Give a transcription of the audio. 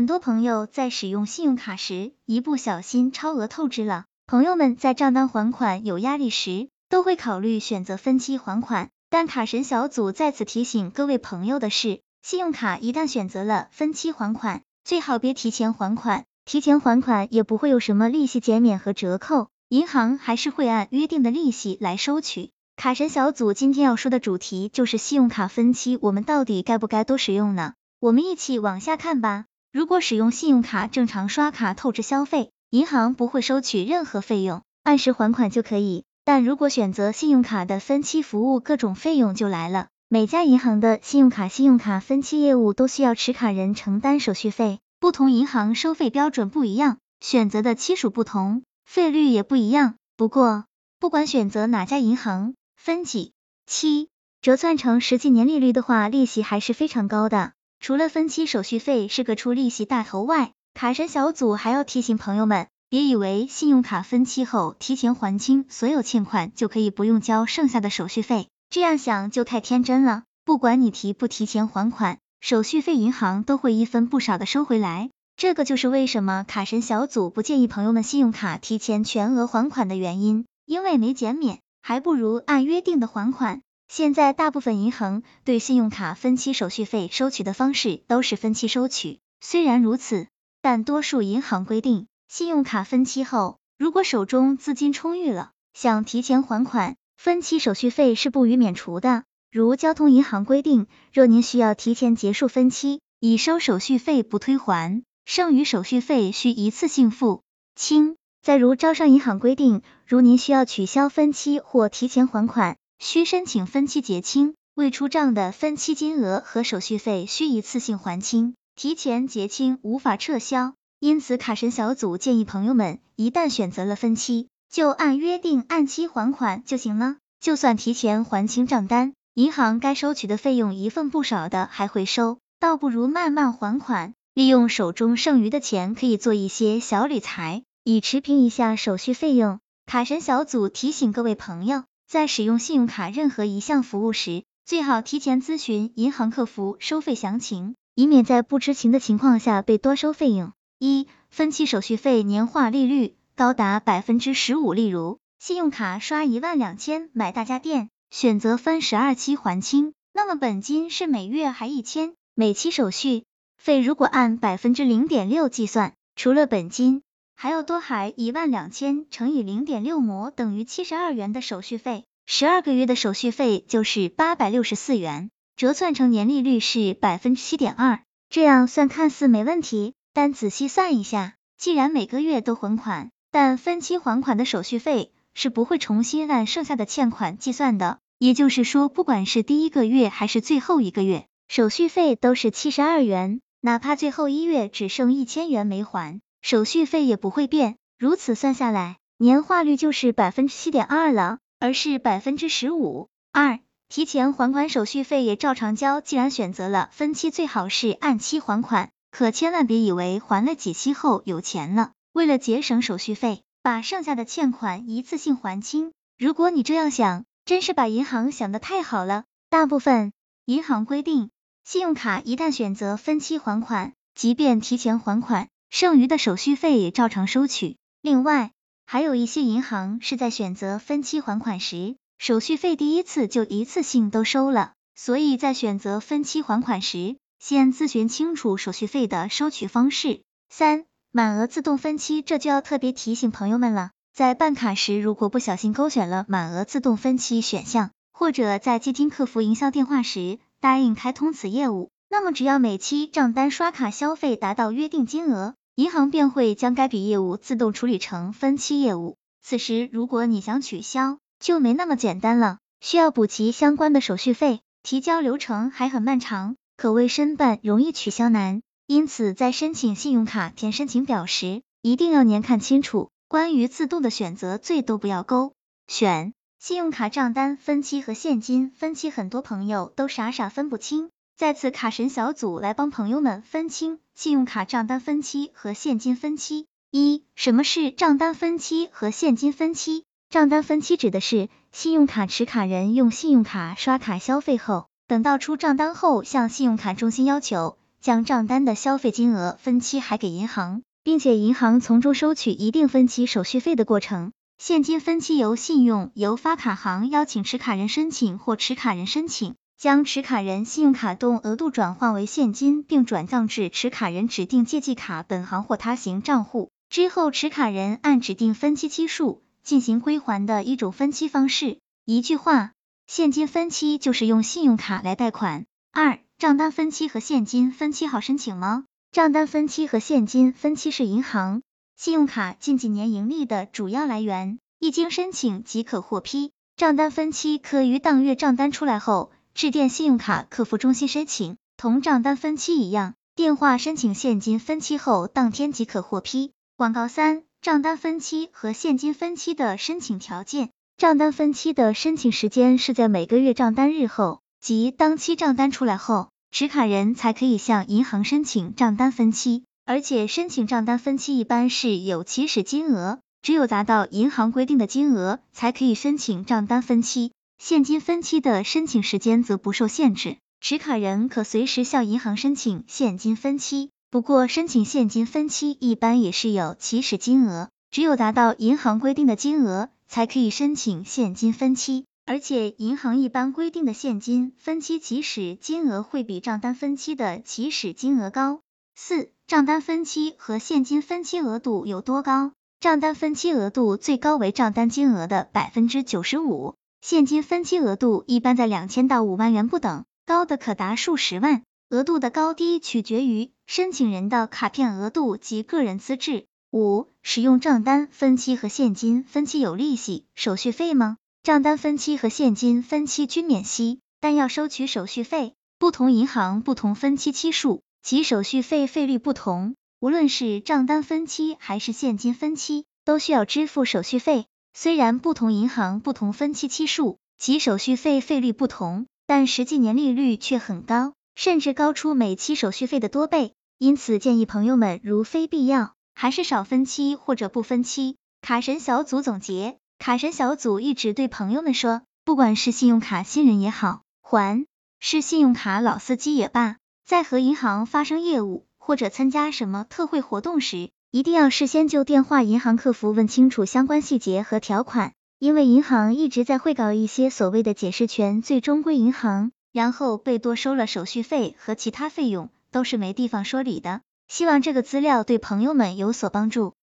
很多朋友在使用信用卡时，一不小心超额透支了。朋友们在账单还款有压力时，都会考虑选择分期还款。但卡神小组在此提醒各位朋友的是，信用卡一旦选择了分期还款，最好别提前还款。提前还款也不会有什么利息减免和折扣，银行还是会按约定的利息来收取。卡神小组今天要说的主题就是信用卡分期，我们到底该不该多使用呢？我们一起往下看吧。如果使用信用卡正常刷卡透支消费，银行不会收取任何费用，按时还款就可以。但如果选择信用卡的分期服务，各种费用就来了。每家银行的信用卡、信用卡分期业务都需要持卡人承担手续费，不同银行收费标准不一样，选择的期数不同，费率也不一样。不过，不管选择哪家银行，分几期折算成实际年利率的话，利息还是非常高的。除了分期手续费是个出利息大头外，卡神小组还要提醒朋友们，别以为信用卡分期后提前还清所有欠款就可以不用交剩下的手续费，这样想就太天真了。不管你提不提前还款，手续费银行都会一分不少的收回来。这个就是为什么卡神小组不建议朋友们信用卡提前全额还款的原因，因为没减免，还不如按约定的还款。现在大部分银行对信用卡分期手续费收取的方式都是分期收取，虽然如此。但多数银行规定，信用卡分期后，如果手中资金充裕了，想提前还款，分期手续费是不予免除的。如交通银行规定，若您需要提前结束分期，已收手续费不退还，剩余手续费需一次性付清。再如招商银行规定，如您需要取消分期或提前还款，需申请分期结清，未出账的分期金额和手续费需一次性还清。提前结清无法撤销，因此卡神小组建议朋友们，一旦选择了分期，就按约定按期还款就行了。就算提前还清账单，银行该收取的费用一份不少的还会收，倒不如慢慢还款，利用手中剩余的钱，可以做一些小理财，以持平一下手续费用。卡神小组提醒各位朋友，在使用信用卡任何一项服务时，最好提前咨询银行客服收费详情。以免在不知情的情况下被多收费用。一、分期手续费年化利率高达百分之十五，例如信用卡刷一万两千买大家电，选择分十二期还清，那么本金是每月还一千，每期手续费如果按百分之零点六计算，除了本金，还要多还一万两千乘以零点六模等于七十二元的手续费，十二个月的手续费就是八百六十四元。折算成年利率是百分之七点二，这样算看似没问题，但仔细算一下，既然每个月都还款，但分期还款的手续费是不会重新按剩下的欠款计算的，也就是说，不管是第一个月还是最后一个月，手续费都是七十二元，哪怕最后一月只剩一千元没还，手续费也不会变。如此算下来，年化率就是百分之七点二了，而是百分之十五。二提前还款手续费也照常交，既然选择了分期，最好是按期还款，可千万别以为还了几期后有钱了。为了节省手续费，把剩下的欠款一次性还清。如果你这样想，真是把银行想的太好了。大部分银行规定，信用卡一旦选择分期还款，即便提前还款，剩余的手续费也照常收取。另外，还有一些银行是在选择分期还款时。手续费第一次就一次性都收了，所以在选择分期还款时，先咨询清楚手续费的收取方式。三、满额自动分期，这就要特别提醒朋友们了，在办卡时如果不小心勾选了满额自动分期选项，或者在接听客服营销电话时答应开通此业务，那么只要每期账单刷卡消费达到约定金额，银行便会将该笔业务自动处理成分期业务。此时如果你想取消，就没那么简单了，需要补齐相关的手续费，提交流程还很漫长，可谓申办容易取消难。因此，在申请信用卡填申请表时，一定要年看清楚。关于自动的选择，最都不要勾选信用卡账单分期和现金分期，很多朋友都傻傻分不清。在此，卡神小组来帮朋友们分清信用卡账单分期和现金分期。一、什么是账单分期和现金分期？账单分期指的是信用卡持卡人用信用卡刷卡消费后，等到出账单后，向信用卡中心要求将账单的消费金额分期还给银行，并且银行从中收取一定分期手续费的过程。现金分期由信用由发卡行邀请持卡人申请或持卡人申请，将持卡人信用卡动额度转换为现金，并转账至持卡人指定借记卡本行或他行账户。之后，持卡人按指定分期期数进行归还的一种分期方式。一句话，现金分期就是用信用卡来贷款。二、账单分期和现金分期好申请吗？账单分期和现金分期是银行、信用卡近几年盈利的主要来源，一经申请即可获批。账单分期可于当月账单出来后，致电信用卡客服中心申请，同账单分期一样，电话申请现金分期后，当天即可获批。广告三，账单分期和现金分期的申请条件。账单分期的申请时间是在每个月账单日后，即当期账单出来后，持卡人才可以向银行申请账单分期，而且申请账单分期一般是有起始金额，只有达到银行规定的金额，才可以申请账单分期。现金分期的申请时间则不受限制，持卡人可随时向银行申请现金分期。不过，申请现金分期一般也是有起始金额，只有达到银行规定的金额，才可以申请现金分期。而且，银行一般规定的现金分期起始金额会比账单分期的起始金额高。四、账单分期和现金分期额度有多高？账单分期额度最高为账单金额的百分之九十五，现金分期额度一般在两千到五万元不等，高的可达数十万。额度的高低取决于申请人的卡片额度及个人资质。五、使用账单分期和现金分期有利息、手续费吗？账单分期和现金分期均免息，但要收取手续费。不同银行不同分期期数，其手续费费率不同。无论是账单分期还是现金分期，都需要支付手续费。虽然不同银行不同分期期数，其手续费费率不同，但实际年利率却很高。甚至高出每期手续费的多倍，因此建议朋友们如非必要，还是少分期或者不分期。卡神小组总结，卡神小组一直对朋友们说，不管是信用卡新人也好，还是信用卡老司机也罢，在和银行发生业务或者参加什么特惠活动时，一定要事先就电话银行客服问清楚相关细节和条款，因为银行一直在会搞一些所谓的解释权，最终归银行。然后被多收了手续费和其他费用，都是没地方说理的。希望这个资料对朋友们有所帮助。